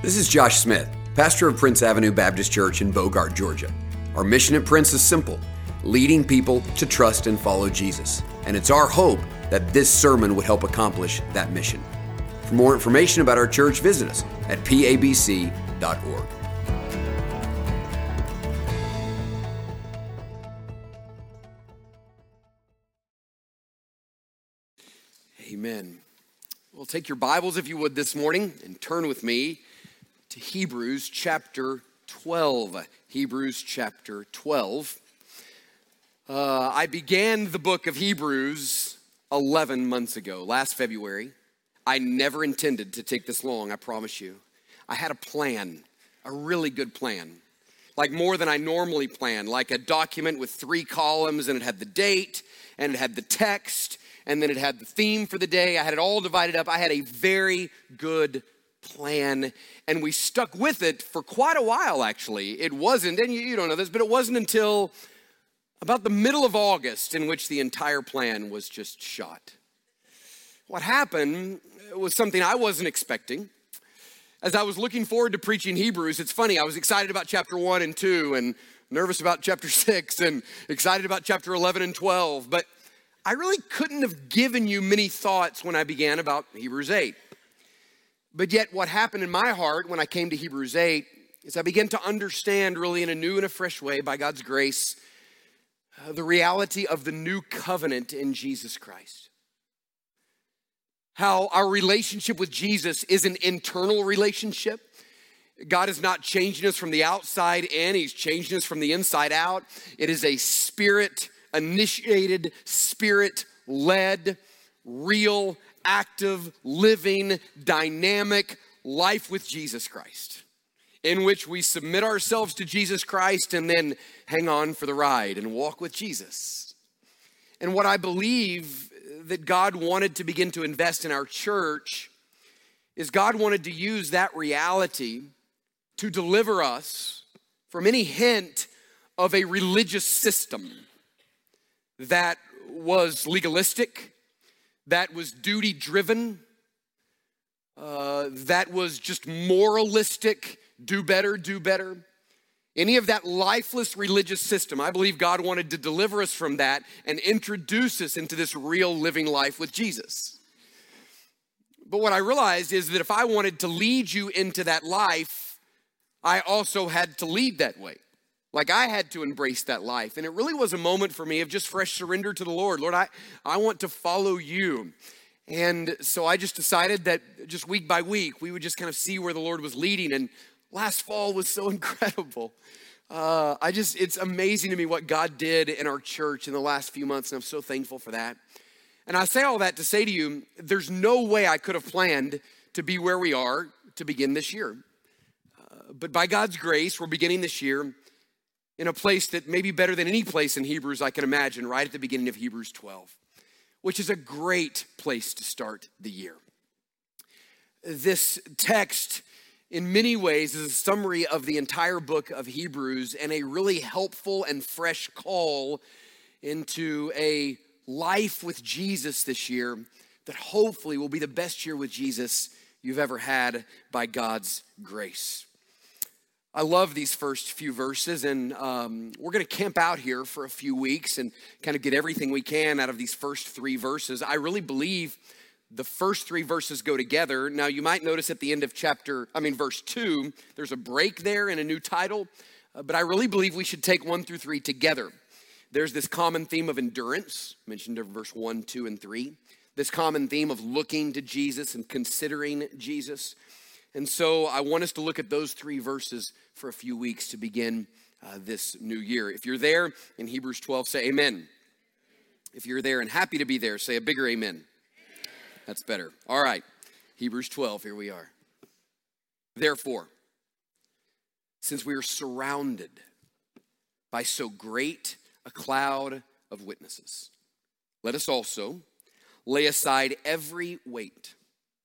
This is Josh Smith, pastor of Prince Avenue Baptist Church in Bogart, Georgia. Our mission at Prince is simple leading people to trust and follow Jesus. And it's our hope that this sermon would help accomplish that mission. For more information about our church, visit us at pabc.org. Amen. Well, take your Bibles, if you would, this morning and turn with me to Hebrews chapter 12. Hebrews chapter 12. Uh, I began the book of Hebrews 11 months ago, last February. I never intended to take this long, I promise you. I had a plan, a really good plan, like more than I normally plan, like a document with three columns, and it had the date, and it had the text, and then it had the theme for the day. I had it all divided up. I had a very good plan, and we stuck with it for quite a while, actually. It wasn't, and you, you don't know this, but it wasn't until about the middle of August in which the entire plan was just shot. What happened was something I wasn't expecting. As I was looking forward to preaching Hebrews, it's funny, I was excited about chapter 1 and 2 and nervous about chapter 6 and excited about chapter 11 and 12, but I really couldn't have given you many thoughts when I began about Hebrews 8. But yet, what happened in my heart when I came to Hebrews 8 is I began to understand, really in a new and a fresh way, by God's grace, uh, the reality of the new covenant in Jesus Christ. How our relationship with Jesus is an internal relationship. God is not changing us from the outside in, He's changing us from the inside out. It is a spirit initiated, spirit led, real, active, living, dynamic life with Jesus Christ, in which we submit ourselves to Jesus Christ and then hang on for the ride and walk with Jesus. And what I believe that God wanted to begin to invest in our church is God wanted to use that reality to deliver us from any hint of a religious system that was legalistic, that was duty driven, uh, that was just moralistic, do better, do better. Any of that lifeless religious system, I believe God wanted to deliver us from that and introduce us into this real living life with Jesus. But what I realized is that if I wanted to lead you into that life, I also had to lead that way. Like I had to embrace that life. And it really was a moment for me of just fresh surrender to the Lord. Lord, I, I want to follow you. And so I just decided that just week by week, we would just kind of see where the Lord was leading. And last fall was so incredible. Uh, I just, it's amazing to me what God did in our church in the last few months. And I'm so thankful for that. And I say all that to say to you, there's no way I could have planned to be where we are to begin this year. Uh, but by God's grace, we're beginning this year in a place that may be better than any place in Hebrews I can imagine, right at the beginning of Hebrews 12, which is a great place to start the year. This text, in many ways, is a summary of the entire book of Hebrews and a really helpful and fresh call into a life with Jesus this year that hopefully will be the best year with Jesus you've ever had by God's grace. I love these first few verses, and um, we're going to camp out here for a few weeks and kind of get everything we can out of these first three verses. I really believe the first three verses go together. Now, you might notice at the end of chapter, I mean, verse two, there's a break there and a new title, uh, but I really believe we should take one through three together. There's this common theme of endurance, mentioned in verse one, two, and three, this common theme of looking to Jesus and considering Jesus. And so I want us to look at those three verses for a few weeks to begin uh, this new year. If you're there in Hebrews 12, say amen. If you're there and happy to be there, say a bigger amen. That's better. All right. Hebrews 12, here we are. Therefore, since we are surrounded by so great a cloud of witnesses, let us also lay aside every weight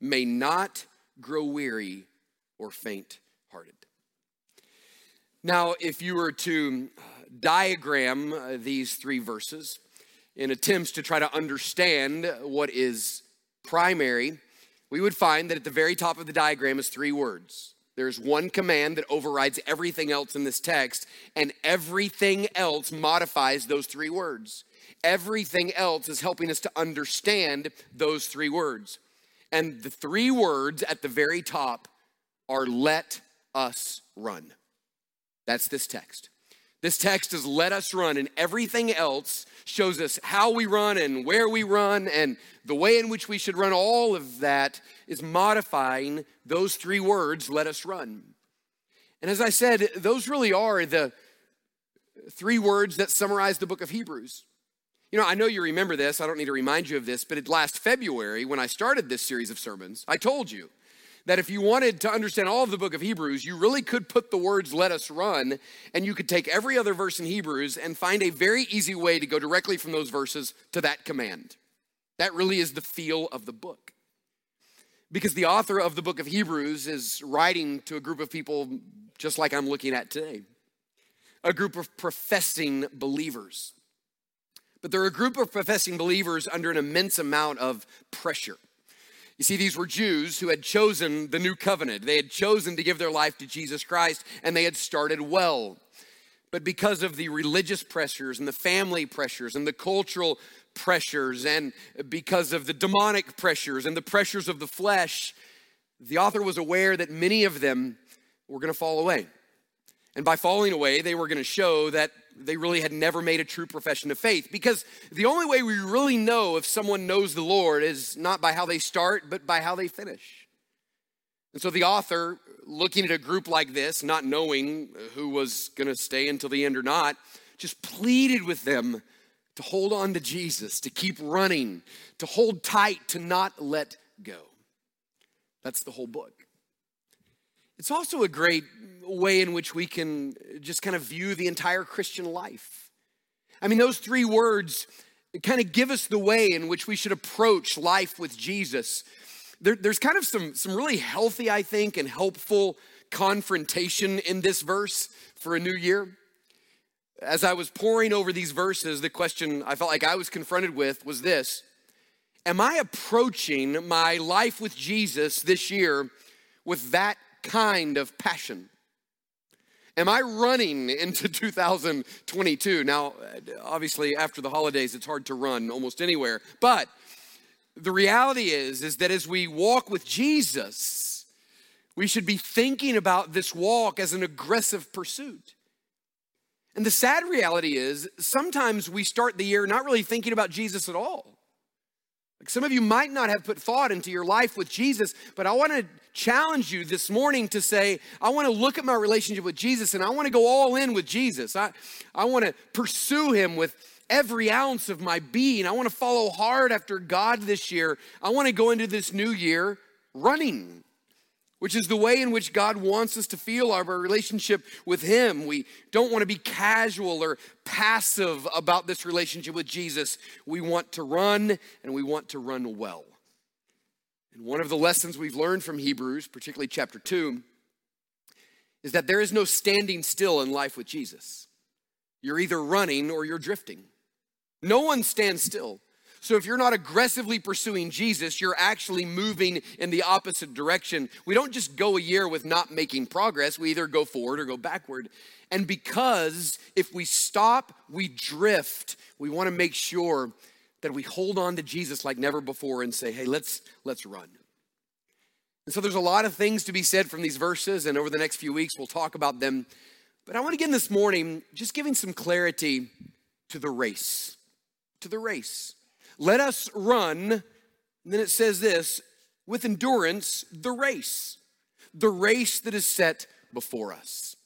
may not grow weary or faint hearted. Now, if you were to diagram uh, these three verses in attempts to try to understand what is primary, we would find that at the very top of the diagram is three words. There's one command that overrides everything else in this text, and everything else modifies those three words. Everything else is helping us to understand those three words. And the three words at the very top are let us run. That's this text. This text is let us run, and everything else shows us how we run and where we run and the way in which we should run. All of that is modifying those three words, let us run. And as I said, those really are the three words that summarize the book of Hebrews. You know, I know you remember this. I don't need to remind you of this, but last February, when I started this series of sermons, I told you that if you wanted to understand all of the book of Hebrews, you really could put the words let us run, and you could take every other verse in Hebrews and find a very easy way to go directly from those verses to that command. That really is the feel of the book. Because the author of the book of Hebrews is writing to a group of people just like I'm looking at today a group of professing believers. But they're a group of professing believers under an immense amount of pressure. You see, these were Jews who had chosen the new covenant. They had chosen to give their life to Jesus Christ, and they had started well. But because of the religious pressures and the family pressures and the cultural pressures, and because of the demonic pressures and the pressures of the flesh, the author was aware that many of them were going to fall away. And by falling away, they were going to show that they really had never made a true profession of faith. Because the only way we really know if someone knows the Lord is not by how they start, but by how they finish. And so the author, looking at a group like this, not knowing who was going to stay until the end or not, just pleaded with them to hold on to Jesus, to keep running, to hold tight, to not let go. That's the whole book. It's also a great way in which we can just kind of view the entire Christian life. I mean, those three words kind of give us the way in which we should approach life with Jesus. There, there's kind of some, some really healthy, I think, and helpful confrontation in this verse for a new year. As I was poring over these verses, the question I felt like I was confronted with was this Am I approaching my life with Jesus this year with that kind of passion? Am I running into 2022? Now, obviously, after the holidays, it's hard to run almost anywhere. But the reality is, is that as we walk with Jesus, we should be thinking about this walk as an aggressive pursuit. And the sad reality is, sometimes we start the year not really thinking about Jesus at all. Some of you might not have put thought into your life with Jesus, but I want to challenge you this morning to say, I want to look at my relationship with Jesus and I want to go all in with Jesus. I, I want to pursue him with every ounce of my being. I want to follow hard after God this year. I want to go into this new year running which is the way in which God wants us to feel our relationship with Him. We don't want to be casual or passive about this relationship with Jesus. We want to run and we want to run well. And one of the lessons we've learned from Hebrews, particularly chapter 2, is that there is no standing still in life with Jesus. You're either running or you're drifting. No one stands still. So if you're not aggressively pursuing Jesus, you're actually moving in the opposite direction. We don't just go a year with not making progress, we either go forward or go backward. And because if we stop, we drift, we want to make sure that we hold on to Jesus like never before and say, "Hey, let's let's run." And so there's a lot of things to be said from these verses and over the next few weeks we'll talk about them. But I want to this morning just giving some clarity to the race. To the race. Let us run, and then it says this, with endurance, the race, the race that is set before us.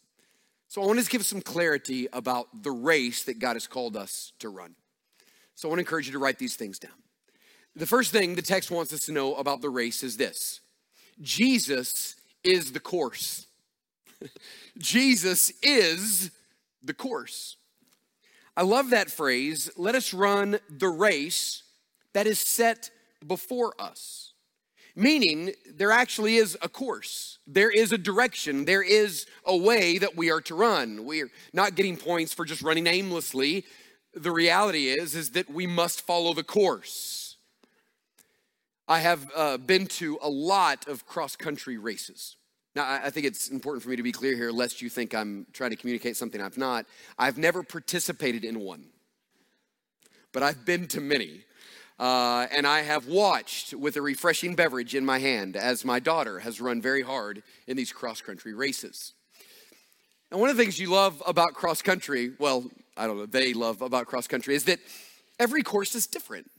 So I want to give some clarity about the race that God has called us to run. So I want to encourage you to write these things down. The first thing the text wants us to know about the race is this Jesus is the course. Jesus is the course. I love that phrase. Let us run the race that is set before us. Meaning, there actually is a course, there is a direction, there is a way that we are to run. We're not getting points for just running aimlessly. The reality is, is that we must follow the course. I have uh, been to a lot of cross country races. Now, I think it's important for me to be clear here, lest you think I'm trying to communicate something I've not. I've never participated in one, but I've been to many. Uh, and I have watched with a refreshing beverage in my hand as my daughter has run very hard in these cross country races. And one of the things you love about cross country, well, I don't know, they love about cross country, is that every course is different.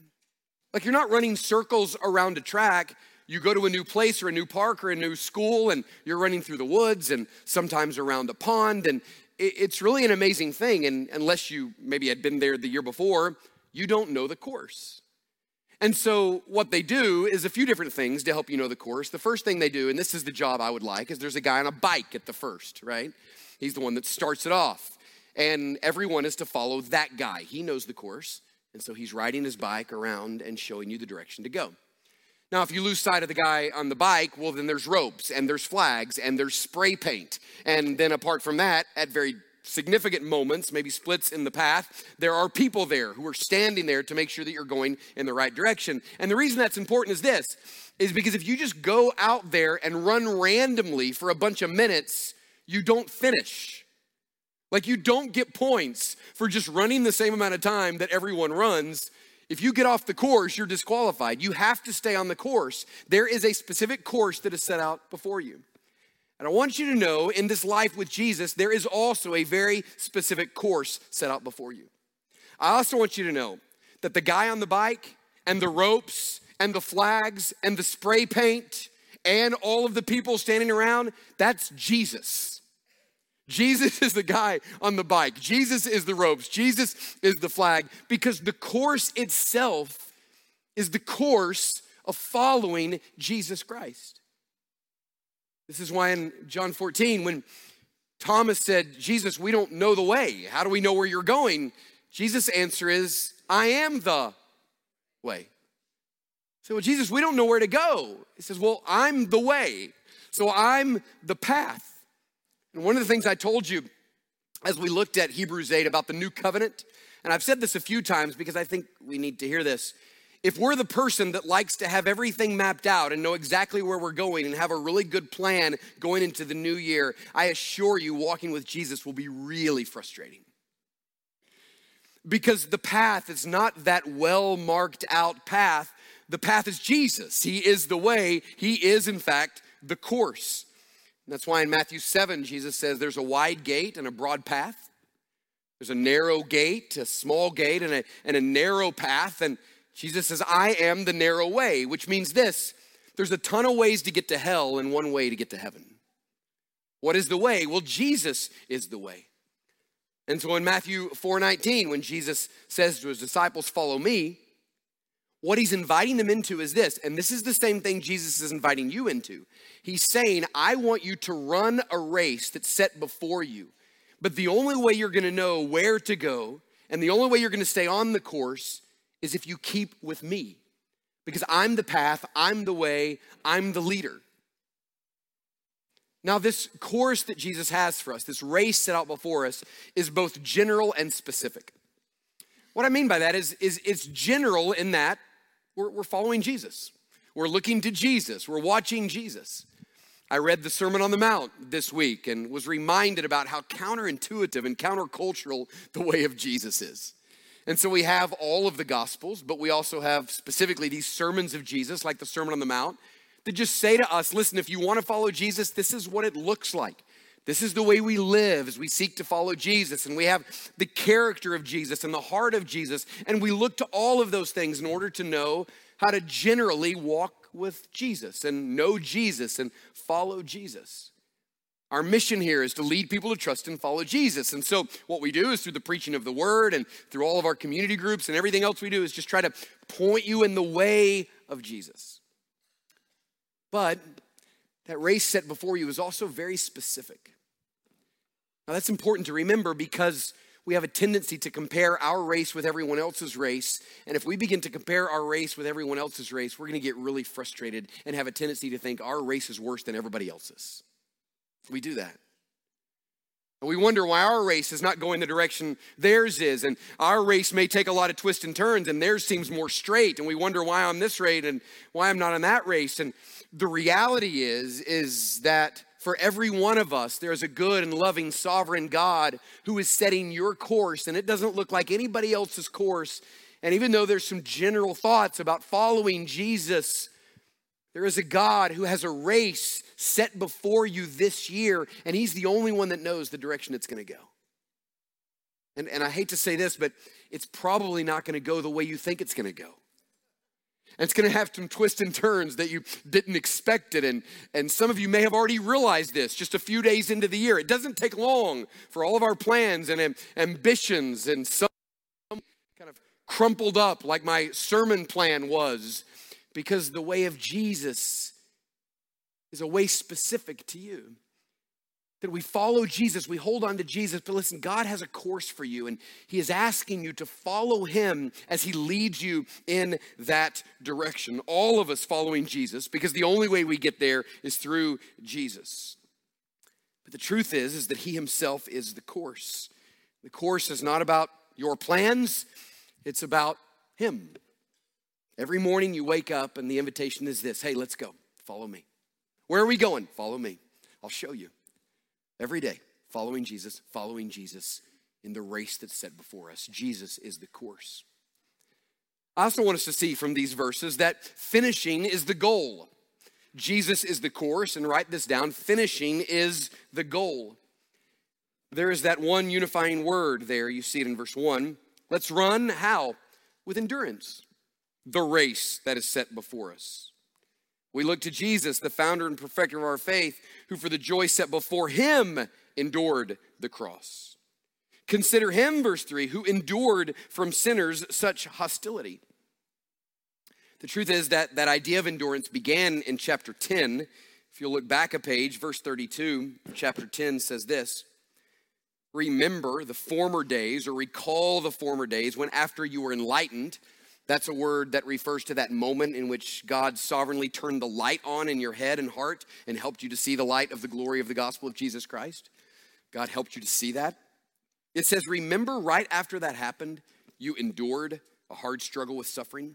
Like you're not running circles around a track, you go to a new place or a new park or a new school and you're running through the woods and sometimes around a pond and it's really an amazing thing. And unless you maybe had been there the year before you don't know the course. And so what they do is a few different things to help you know the course. The first thing they do and this is the job i would like is there's a guy on a bike at the first right? He's the one that starts it off. And everyone is to follow that guy. He knows the course. And so he's riding his bike around and showing you the direction to go now, if you lose sight of the guy on the bike, well, then there's ropes and there's flags and there's spray paint. And then, apart from that, at very significant moments, maybe splits in the path, there are people there who are standing there to make sure that you're going in the right direction. And the reason that's important is this is because if you just go out there and run randomly for a bunch of minutes, you don't finish. Like you don't get points for just running the same amount of time that everyone runs if you get off the course, you're disqualified. You have to stay on the course. There is a specific course that is set out before you. And I want you to know in this life with Jesus, there is also a very specific course set out before you. I also want you to know that the guy on the bike and the ropes and the flags and the spray paint and all of the people standing around, that's Jesus. Jesus is the guy on the bike. Jesus is the ropes. Jesus is the flag because the course itself is the course of following Jesus Christ. This is why in John 14, when Thomas said, Jesus, we don't know the way. How do we know where you're going? Jesus' answer is, I am the way. So, well, Jesus, we don't know where to go. He says, Well, I'm the way. So I'm the path. And one of the things I told you as we looked at Hebrews 8 about the new covenant, and I've said this a few times because I think we need to hear this. If we're the person that likes to have everything mapped out and know exactly where we're going and have a really good plan going into the new year, I assure you, walking with Jesus will be really frustrating. Because the path is not that well marked out path. The path is Jesus. He is the way, He is, in fact, the course. That's why in Matthew 7, Jesus says there's a wide gate and a broad path. There's a narrow gate, a small gate, and a, and a narrow path. And Jesus says, I am the narrow way, which means this there's a ton of ways to get to hell and one way to get to heaven. What is the way? Well, Jesus is the way. And so in Matthew 4:19, when Jesus says to his disciples, Follow me, what he's inviting them into is this, and this is the same thing Jesus is inviting you into. He's saying, I want you to run a race that's set before you. But the only way you're gonna know where to go, and the only way you're gonna stay on the course, is if you keep with me. Because I'm the path, I'm the way, I'm the leader. Now, this course that Jesus has for us, this race set out before us, is both general and specific. What I mean by that is, is it's general in that we're, we're following Jesus. We're looking to Jesus. We're watching Jesus. I read the Sermon on the Mount this week and was reminded about how counterintuitive and countercultural the way of Jesus is. And so we have all of the Gospels, but we also have specifically these sermons of Jesus, like the Sermon on the Mount, that just say to us listen, if you want to follow Jesus, this is what it looks like. This is the way we live as we seek to follow Jesus. And we have the character of Jesus and the heart of Jesus. And we look to all of those things in order to know how to generally walk with Jesus and know Jesus and follow Jesus. Our mission here is to lead people to trust and follow Jesus. And so, what we do is through the preaching of the word and through all of our community groups and everything else we do is just try to point you in the way of Jesus. But that race set before you is also very specific. Now, that's important to remember because we have a tendency to compare our race with everyone else's race. And if we begin to compare our race with everyone else's race, we're going to get really frustrated and have a tendency to think our race is worse than everybody else's. We do that. And we wonder why our race is not going the direction theirs is. And our race may take a lot of twists and turns, and theirs seems more straight. And we wonder why I'm this race and why I'm not on that race. And the reality is, is that for every one of us, there's a good and loving sovereign God who is setting your course, and it doesn't look like anybody else's course. And even though there's some general thoughts about following Jesus, there is a God who has a race set before you this year, and He's the only one that knows the direction it's going to go. And, and I hate to say this, but it's probably not going to go the way you think it's going to go. And it's going to have some twists and turns that you didn't expect it. And, and some of you may have already realized this just a few days into the year. It doesn't take long for all of our plans and ambitions and some kind of crumpled up like my sermon plan was because the way of Jesus is a way specific to you that we follow Jesus, we hold on to Jesus. But listen, God has a course for you, and He is asking you to follow Him as He leads you in that direction. All of us following Jesus, because the only way we get there is through Jesus. But the truth is, is that He Himself is the course. The course is not about your plans, it's about Him. Every morning you wake up, and the invitation is this hey, let's go, follow me. Where are we going? Follow me. I'll show you. Every day, following Jesus, following Jesus in the race that's set before us. Jesus is the course. I also want us to see from these verses that finishing is the goal. Jesus is the course, and write this down finishing is the goal. There is that one unifying word there. You see it in verse 1. Let's run how? With endurance. The race that is set before us. We look to Jesus, the founder and perfecter of our faith, who for the joy set before him endured the cross. Consider him, verse 3, who endured from sinners such hostility. The truth is that that idea of endurance began in chapter 10. If you look back a page, verse 32, chapter 10 says this Remember the former days, or recall the former days when after you were enlightened, that's a word that refers to that moment in which God sovereignly turned the light on in your head and heart and helped you to see the light of the glory of the gospel of Jesus Christ. God helped you to see that. It says, Remember, right after that happened, you endured a hard struggle with suffering.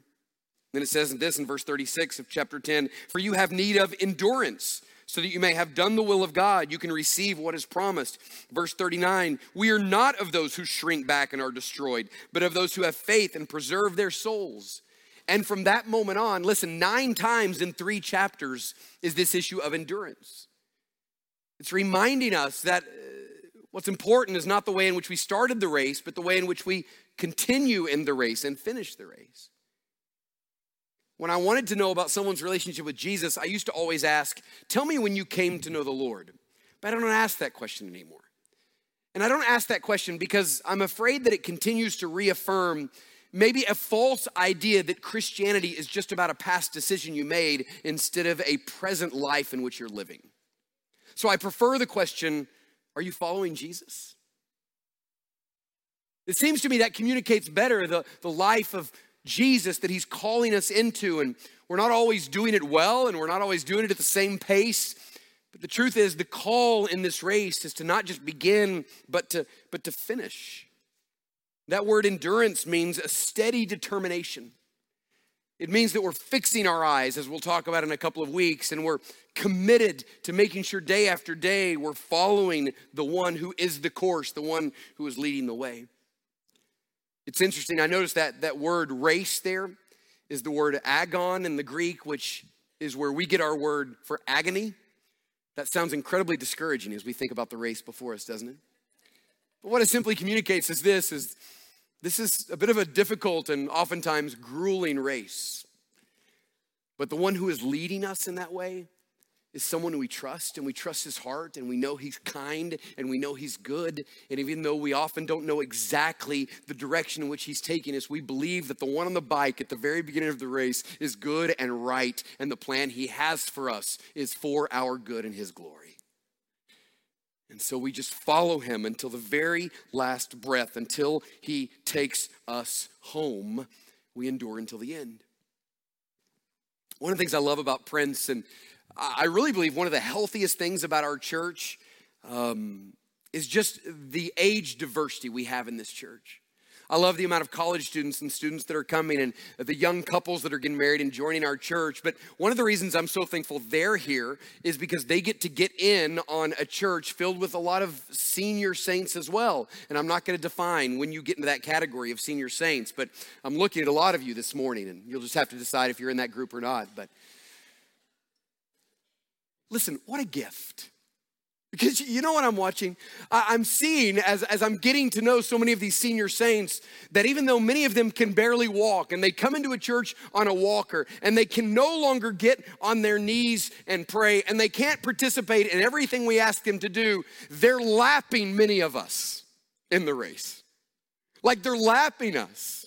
Then it says in this in verse 36 of chapter 10 For you have need of endurance so that you may have done the will of God, you can receive what is promised. Verse 39 We are not of those who shrink back and are destroyed, but of those who have faith and preserve their souls. And from that moment on, listen, nine times in three chapters is this issue of endurance. It's reminding us that uh, what's important is not the way in which we started the race, but the way in which we continue in the race and finish the race. When I wanted to know about someone's relationship with Jesus, I used to always ask, Tell me when you came to know the Lord. But I don't ask that question anymore. And I don't ask that question because I'm afraid that it continues to reaffirm maybe a false idea that Christianity is just about a past decision you made instead of a present life in which you're living. So I prefer the question Are you following Jesus? It seems to me that communicates better the, the life of Jesus that He's calling us into. And we're not always doing it well and we're not always doing it at the same pace. But the truth is, the call in this race is to not just begin, but to, but to finish. That word endurance means a steady determination. It means that we're fixing our eyes, as we'll talk about in a couple of weeks, and we're committed to making sure day after day we're following the one who is the course, the one who is leading the way. It's interesting. I noticed that that word race there is the word agon in the Greek, which is where we get our word for agony. That sounds incredibly discouraging as we think about the race before us, doesn't it? But what it simply communicates is this is this is a bit of a difficult and oftentimes grueling race. But the one who is leading us in that way is someone we trust and we trust his heart and we know he's kind and we know he's good. And even though we often don't know exactly the direction in which he's taking us, we believe that the one on the bike at the very beginning of the race is good and right. And the plan he has for us is for our good and his glory. And so we just follow him until the very last breath, until he takes us home. We endure until the end. One of the things I love about Prince, and I really believe one of the healthiest things about our church um, is just the age diversity we have in this church. I love the amount of college students and students that are coming and the young couples that are getting married and joining our church. But one of the reasons I'm so thankful they're here is because they get to get in on a church filled with a lot of senior saints as well. And I'm not going to define when you get into that category of senior saints, but I'm looking at a lot of you this morning and you'll just have to decide if you're in that group or not. But listen, what a gift because you know what I'm watching? I'm seeing as, as I'm getting to know so many of these senior saints that even though many of them can barely walk and they come into a church on a walker and they can no longer get on their knees and pray and they can't participate in everything we ask them to do, they're lapping many of us in the race. Like they're lapping us.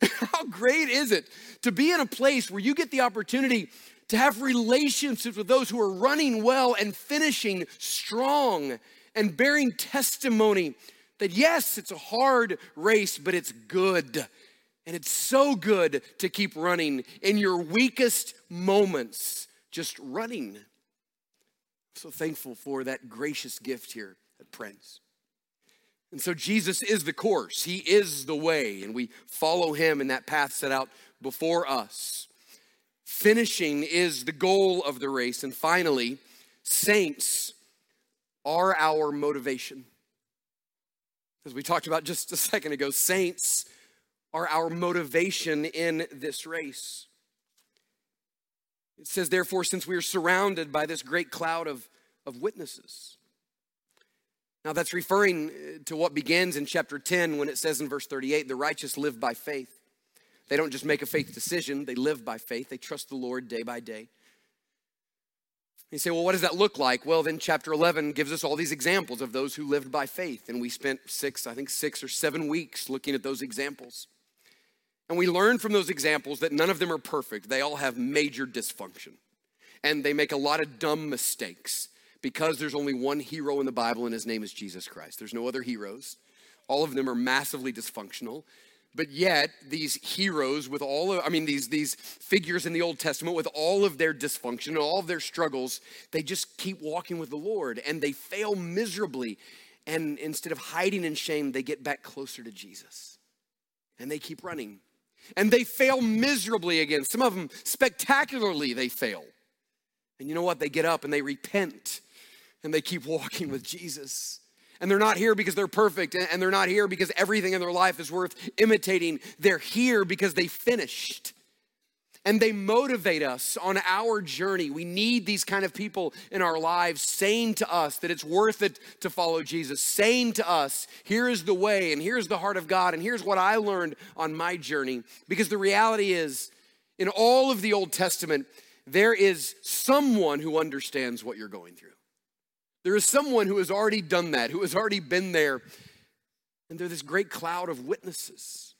How great is it to be in a place where you get the opportunity to have relationships with those who are running well and finishing strong and bearing testimony that yes, it's a hard race, but it's good. And it's so good to keep running in your weakest moments, just running. So thankful for that gracious gift here at Prince. And so Jesus is the course, He is the way, and we follow Him in that path set out before us. Finishing is the goal of the race. And finally, saints are our motivation. As we talked about just a second ago, saints are our motivation in this race. It says, therefore, since we are surrounded by this great cloud of, of witnesses. Now, that's referring uh, to what begins in chapter 10 when it says in verse 38 the righteous live by faith. They don't just make a faith decision, they live by faith. They trust the Lord day by day. You say, well, what does that look like? Well, then chapter 11 gives us all these examples of those who lived by faith. And we spent six, I think six or seven weeks looking at those examples. And we learned from those examples that none of them are perfect. They all have major dysfunction. And they make a lot of dumb mistakes because there's only one hero in the Bible, and his name is Jesus Christ. There's no other heroes. All of them are massively dysfunctional. But yet, these heroes with all of, I mean, these, these figures in the Old Testament with all of their dysfunction and all of their struggles, they just keep walking with the Lord and they fail miserably. And instead of hiding in shame, they get back closer to Jesus and they keep running. And they fail miserably again. Some of them spectacularly, they fail. And you know what? They get up and they repent and they keep walking with Jesus. And they're not here because they're perfect, and they're not here because everything in their life is worth imitating. They're here because they finished. And they motivate us on our journey. We need these kind of people in our lives saying to us that it's worth it to follow Jesus, saying to us, here is the way, and here's the heart of God, and here's what I learned on my journey. Because the reality is, in all of the Old Testament, there is someone who understands what you're going through. There is someone who has already done that, who has already been there. And they're this great cloud of witnesses.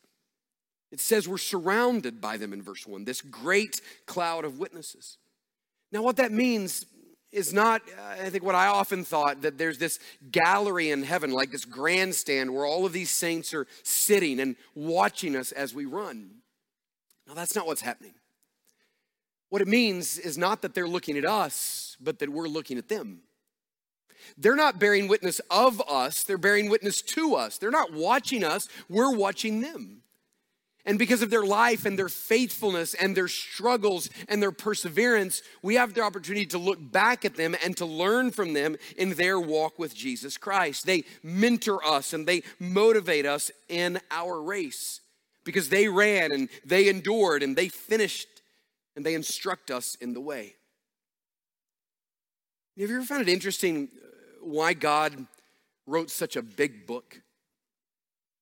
It says we're surrounded by them in verse 1, this great cloud of witnesses. Now, what that means is not, uh, I think, what I often thought that there's this gallery in heaven, like this grandstand where all of these saints are sitting and watching us as we run. Now, that's not what's happening. What it means is not that they're looking at us, but that we're looking at them. They're not bearing witness of us, they're bearing witness to us. They're not watching us, we're watching them. And because of their life and their faithfulness and their struggles and their perseverance, we have the opportunity to look back at them and to learn from them in their walk with Jesus Christ. They mentor us and they motivate us in our race because they ran and they endured and they finished and they instruct us in the way. Have you ever found it interesting why God wrote such a big book.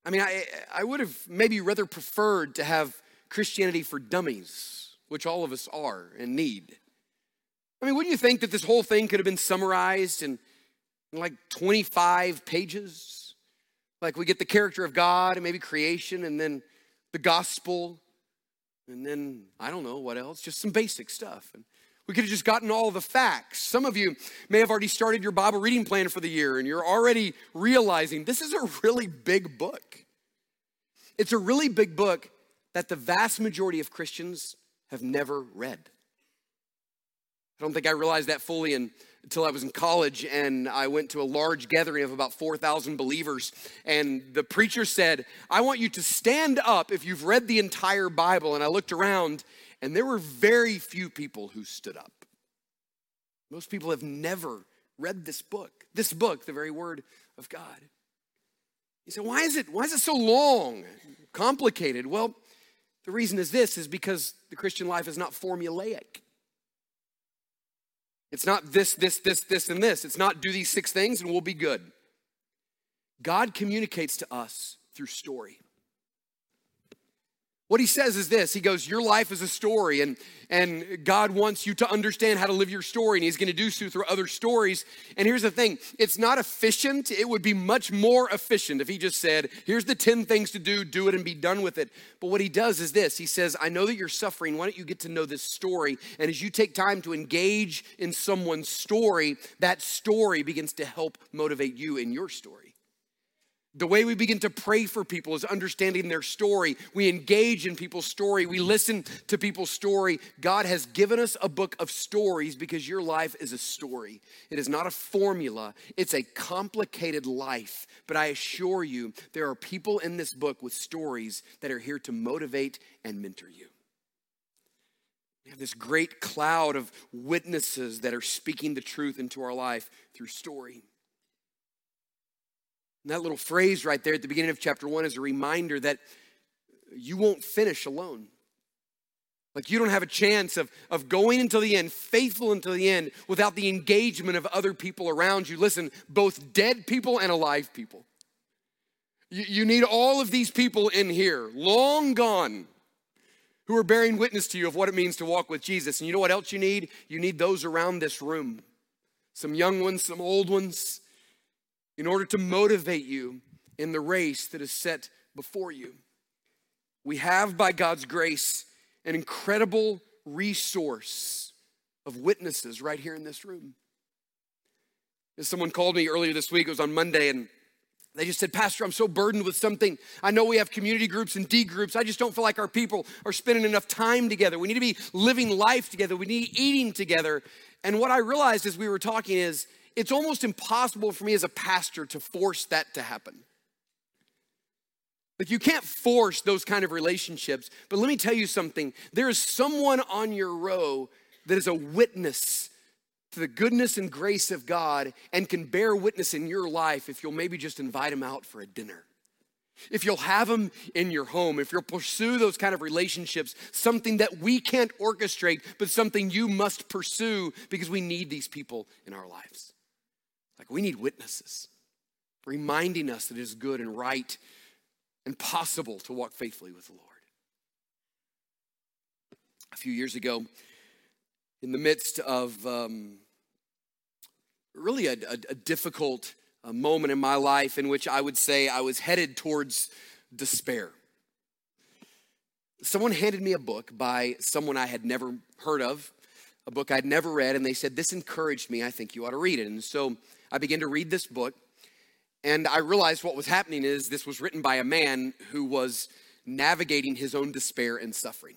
I mean, I, I would have maybe rather preferred to have Christianity for dummies, which all of us are and need. I mean, wouldn't you think that this whole thing could have been summarized in, in like 25 pages? Like we get the character of God and maybe creation and then the gospel and then I don't know what else, just some basic stuff. And we could have just gotten all the facts. Some of you may have already started your Bible reading plan for the year and you're already realizing this is a really big book. It's a really big book that the vast majority of Christians have never read. I don't think I realized that fully in, until I was in college and I went to a large gathering of about 4,000 believers. And the preacher said, I want you to stand up if you've read the entire Bible. And I looked around and there were very few people who stood up. Most people have never read this book, this book, the very word of God. You say, why is it, why is it so long, complicated? Well, the reason is this is because the Christian life is not formulaic. It's not this, this, this, this, and this. It's not do these six things and we'll be good. God communicates to us through story. What he says is this He goes, Your life is a story, and, and God wants you to understand how to live your story, and He's going to do so through other stories. And here's the thing it's not efficient. It would be much more efficient if He just said, Here's the 10 things to do, do it and be done with it. But what He does is this He says, I know that you're suffering. Why don't you get to know this story? And as you take time to engage in someone's story, that story begins to help motivate you in your story. The way we begin to pray for people is understanding their story. We engage in people's story. We listen to people's story. God has given us a book of stories because your life is a story. It is not a formula, it's a complicated life. But I assure you, there are people in this book with stories that are here to motivate and mentor you. We have this great cloud of witnesses that are speaking the truth into our life through story. And that little phrase right there at the beginning of chapter one is a reminder that you won't finish alone. Like you don't have a chance of, of going until the end, faithful until the end, without the engagement of other people around you. Listen, both dead people and alive people. You, you need all of these people in here, long gone, who are bearing witness to you of what it means to walk with Jesus. And you know what else you need? You need those around this room. Some young ones, some old ones, in order to motivate you in the race that is set before you. We have, by God's grace, an incredible resource of witnesses right here in this room. As someone called me earlier this week, it was on Monday, and they just said, Pastor, I'm so burdened with something. I know we have community groups and D groups. I just don't feel like our people are spending enough time together. We need to be living life together. We need eating together. And what I realized as we were talking is it's almost impossible for me as a pastor to force that to happen. Like you can't force those kind of relationships, but let me tell you something. There is someone on your row that is a witness to the goodness and grace of God and can bear witness in your life if you'll maybe just invite him out for a dinner. If you'll have them in your home, if you'll pursue those kind of relationships, something that we can't orchestrate, but something you must pursue because we need these people in our lives. Like we need witnesses reminding us that it is good and right and possible to walk faithfully with the Lord. A few years ago, in the midst of um, really a, a, a difficult uh, moment in my life in which I would say I was headed towards despair. Someone handed me a book by someone I had never heard of, a book I'd never read, and they said, This encouraged me. I think you ought to read it. And so I began to read this book, and I realized what was happening is this was written by a man who was navigating his own despair and suffering.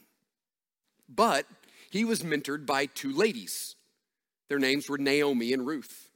But he was mentored by two ladies. Their names were Naomi and Ruth.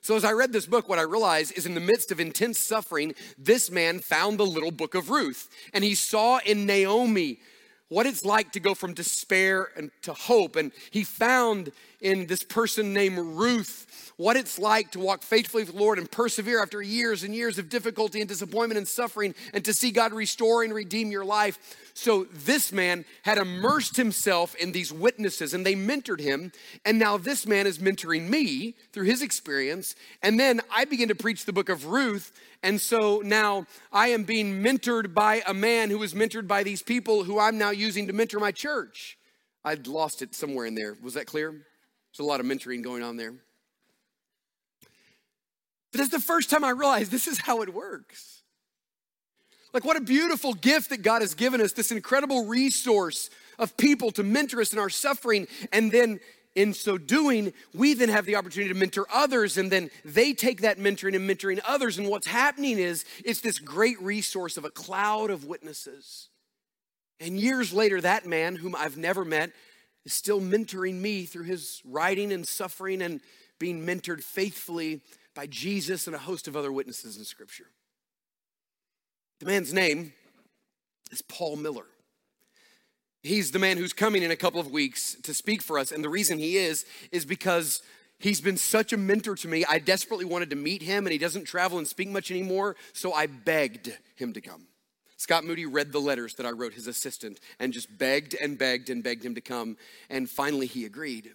So, as I read this book, what I realized is in the midst of intense suffering, this man found the little book of Ruth. And he saw in Naomi what it's like to go from despair and to hope. And he found in this person named Ruth what it's like to walk faithfully with the Lord and persevere after years and years of difficulty and disappointment and suffering and to see God restore and redeem your life. So this man had immersed himself in these witnesses and they mentored him. And now this man is mentoring me through his experience. And then I begin to preach the book of Ruth. And so now I am being mentored by a man who was mentored by these people who I'm now using to mentor my church. I'd lost it somewhere in there. Was that clear? There's a lot of mentoring going on there. But that's the first time I realized this is how it works. Like, what a beautiful gift that God has given us this incredible resource of people to mentor us in our suffering. And then in so doing, we then have the opportunity to mentor others, and then they take that mentoring and mentoring others. And what's happening is it's this great resource of a cloud of witnesses. And years later, that man, whom I've never met, is still mentoring me through his writing and suffering and being mentored faithfully by Jesus and a host of other witnesses in Scripture. The man's name is Paul Miller. He's the man who's coming in a couple of weeks to speak for us. And the reason he is, is because he's been such a mentor to me. I desperately wanted to meet him, and he doesn't travel and speak much anymore. So I begged him to come. Scott Moody read the letters that I wrote his assistant and just begged and begged and begged him to come. And finally, he agreed.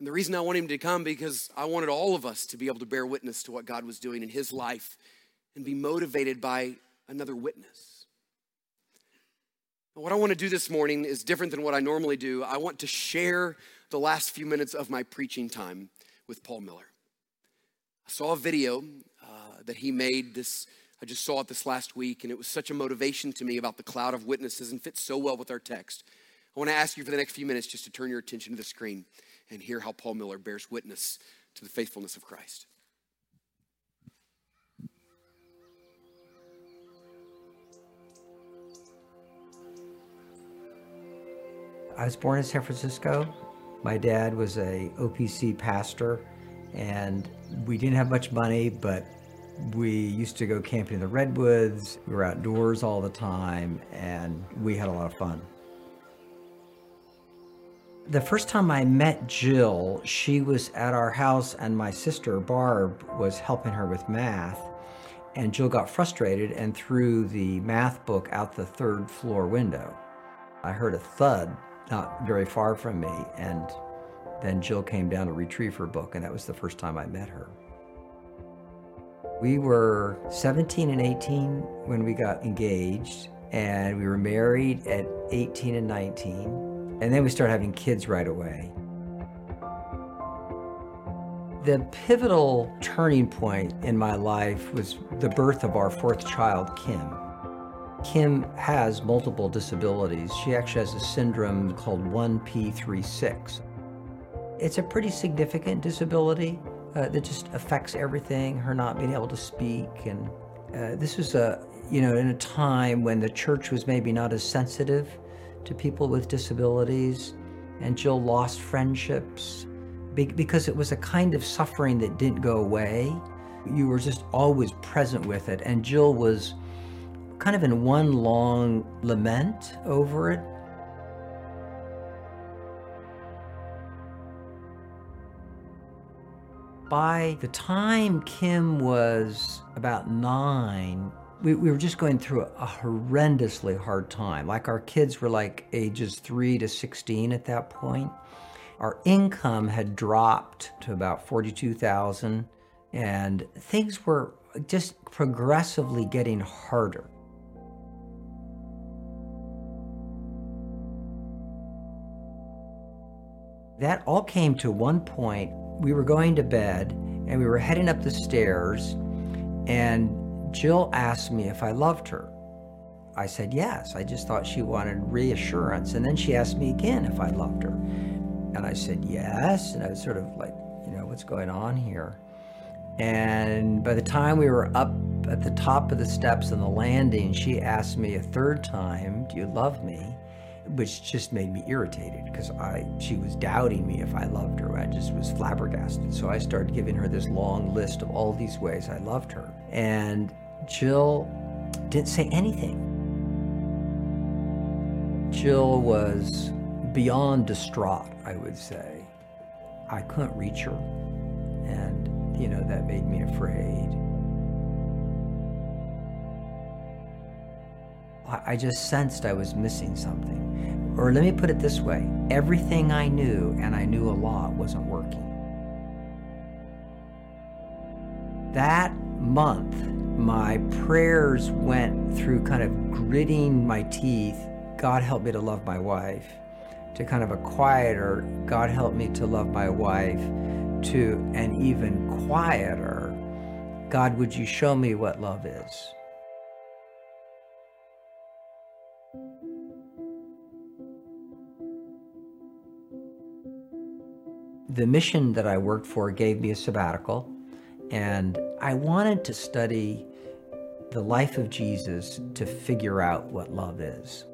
And the reason I want him to come because I wanted all of us to be able to bear witness to what God was doing in his life and be motivated by another witness. What I want to do this morning is different than what I normally do. I want to share the last few minutes of my preaching time with Paul Miller. I saw a video uh, that he made this I just saw it this last week and it was such a motivation to me about the cloud of witnesses and fits so well with our text. I want to ask you for the next few minutes just to turn your attention to the screen and hear how Paul Miller bears witness to the faithfulness of Christ. I was born in San Francisco. My dad was a OPC pastor, and we didn't have much money, but we used to go camping in the redwoods. We were outdoors all the time, and we had a lot of fun. The first time I met Jill, she was at our house, and my sister Barb was helping her with math. And Jill got frustrated and threw the math book out the third floor window. I heard a thud not very far from me, and then Jill came down to retrieve her book, and that was the first time I met her. We were 17 and 18 when we got engaged, and we were married at 18 and 19. And then we started having kids right away. The pivotal turning point in my life was the birth of our fourth child, Kim. Kim has multiple disabilities. She actually has a syndrome called 1P36. It's a pretty significant disability uh, that just affects everything, her not being able to speak. And uh, this was a, you know, in a time when the church was maybe not as sensitive to people with disabilities, and Jill lost friendships because it was a kind of suffering that didn't go away. You were just always present with it, and Jill was kind of in one long lament over it. By the time Kim was about nine, we, we were just going through a, a horrendously hard time. Like our kids were like ages three to 16 at that point. Our income had dropped to about 42,000 and things were just progressively getting harder. That all came to one point. We were going to bed and we were heading up the stairs and Jill asked me if I loved her. I said yes. I just thought she wanted reassurance. And then she asked me again if I loved her. And I said yes. And I was sort of like, you know, what's going on here? And by the time we were up at the top of the steps on the landing, she asked me a third time, Do you love me? Which just made me irritated because I she was doubting me if I loved her. I just was flabbergasted. So I started giving her this long list of all these ways I loved her. And Jill didn't say anything. Jill was beyond distraught, I would say. I couldn't reach her, and, you know, that made me afraid. I just sensed I was missing something. Or let me put it this way everything I knew, and I knew a lot, wasn't working. That month, my prayers went through kind of gritting my teeth. God help me to love my wife. to kind of a quieter, God help me to love my wife, to an even quieter, God, would you show me what love is? The mission that I worked for gave me a sabbatical, and I wanted to study the life of Jesus to figure out what love is.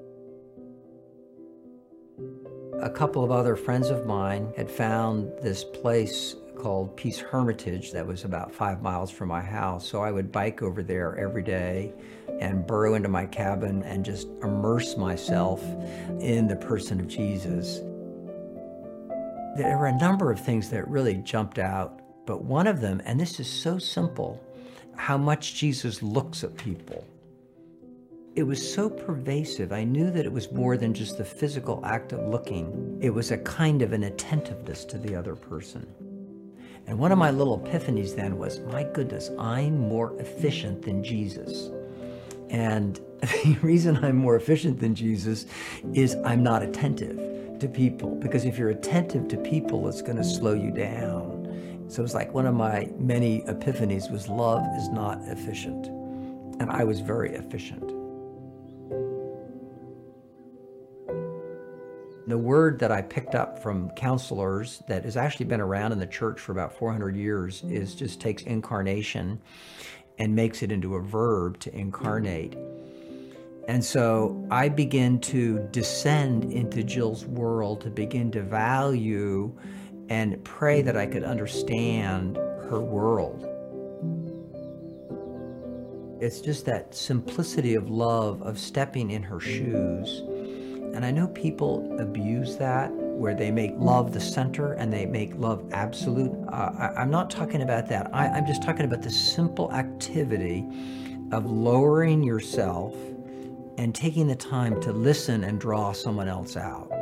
A couple of other friends of mine had found this place called Peace Hermitage that was about five miles from my house. So I would bike over there every day and burrow into my cabin and just immerse myself in the person of Jesus. There were a number of things that really jumped out, but one of them, and this is so simple, how much Jesus looks at people. It was so pervasive. I knew that it was more than just the physical act of looking. It was a kind of an attentiveness to the other person. And one of my little epiphanies then was, my goodness, I'm more efficient than Jesus. And the reason I'm more efficient than Jesus is I'm not attentive to people. Because if you're attentive to people, it's going to slow you down. So it's like one of my many epiphanies was love is not efficient. And I was very efficient. The word that I picked up from counselors that has actually been around in the church for about 400 years is just takes incarnation and makes it into a verb to incarnate. And so I begin to descend into Jill's world to begin to value and pray that I could understand her world. It's just that simplicity of love, of stepping in her shoes. And I know people abuse that, where they make love the center and they make love absolute. Uh, I, am not talking about that. I, I'm just talking about the simple activity of lowering yourself and taking the time to listen and draw someone else out.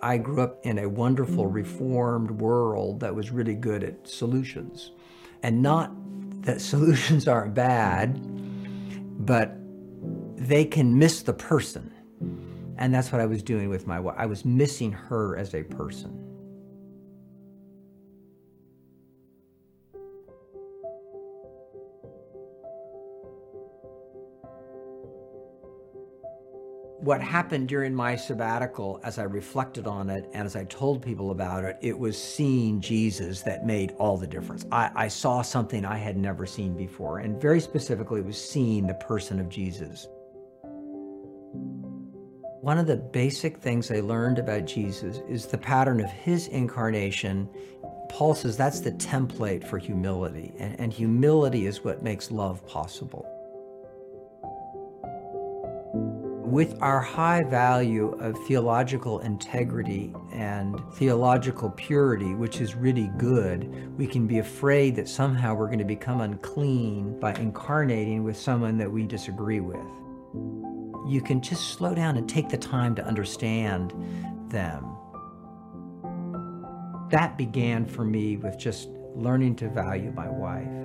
I grew up in a wonderful mm-hmm. reformed world that was really good at solutions. And not that solutions aren't bad, but they can miss the person. And that's what I was doing with my wife. I was missing her as a person. What happened during my sabbatical, as I reflected on it and as I told people about it, it was seeing Jesus that made all the difference. I, I, saw something I had never seen before, and very specifically, it was seeing the person of Jesus. One of the basic things I learned about Jesus is the pattern of his incarnation. Paul says that's the template for humility, and, and humility is what makes love possible. With our high value of theological integrity and theological purity, which is really good, we can be afraid that somehow we're going to become unclean by incarnating with someone that we disagree with. You can just slow down and take the time to understand them. That began for me with just learning to value my wife.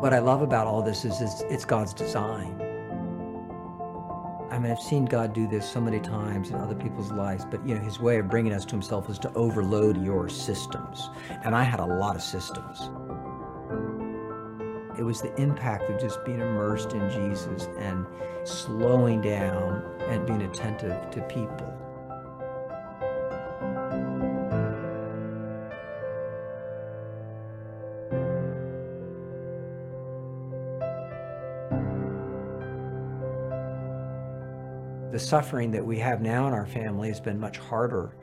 What I love about all this is, is it's God's design. I mean, I've seen God do this so many times in other people's lives, but you know, his way of bringing us to himself is to overload your systems. And I had a lot of systems. It was the impact of just being immersed in Jesus and slowing down and being attentive to people. Suffering that we have now in our family has been much harder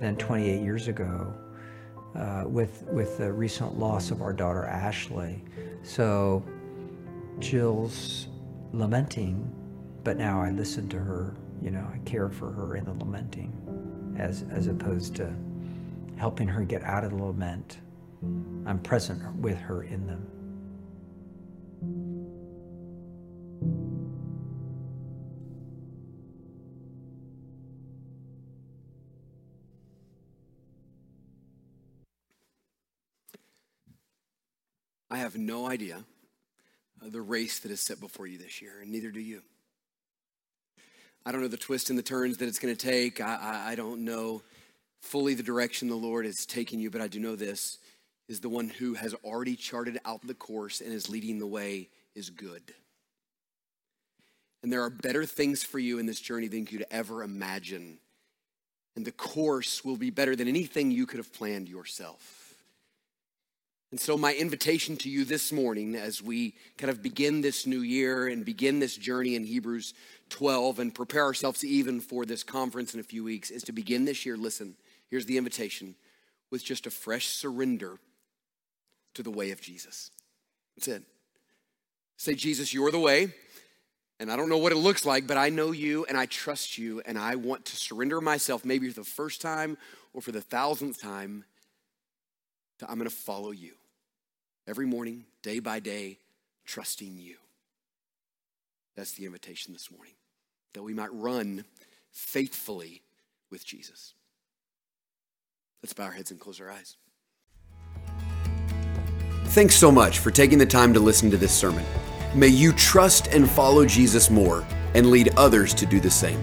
than 28 years ago uh, with, with the recent loss of our daughter Ashley. So Jill's lamenting, but now I listen to her, you know, I care for her in the lamenting as, as opposed to helping her get out of the lament. I'm present with her in them. Have no idea the race that is set before you this year, and neither do you. I don't know the twists and the turns that it's going to take. I, I, I don't know fully the direction the Lord is taking you, but I do know this is the one who has already charted out the course and is leading the way is good. And there are better things for you in this journey than you could ever imagine. And the course will be better than anything you could have planned yourself. And so, my invitation to you this morning, as we kind of begin this new year and begin this journey in Hebrews 12 and prepare ourselves even for this conference in a few weeks, is to begin this year. Listen, here's the invitation with just a fresh surrender to the way of Jesus. That's it. Say, Jesus, you're the way. And I don't know what it looks like, but I know you and I trust you, and I want to surrender myself, maybe for the first time or for the thousandth time, to I'm going to follow you every morning, day by day, trusting you. That's the invitation this morning, that we might run faithfully with Jesus. Let's bow our heads and close our eyes. Thanks so much for taking the time to listen to this sermon. May you trust and follow Jesus more and lead others to do the same.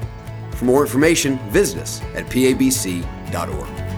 For more information, visit us at pabc.org.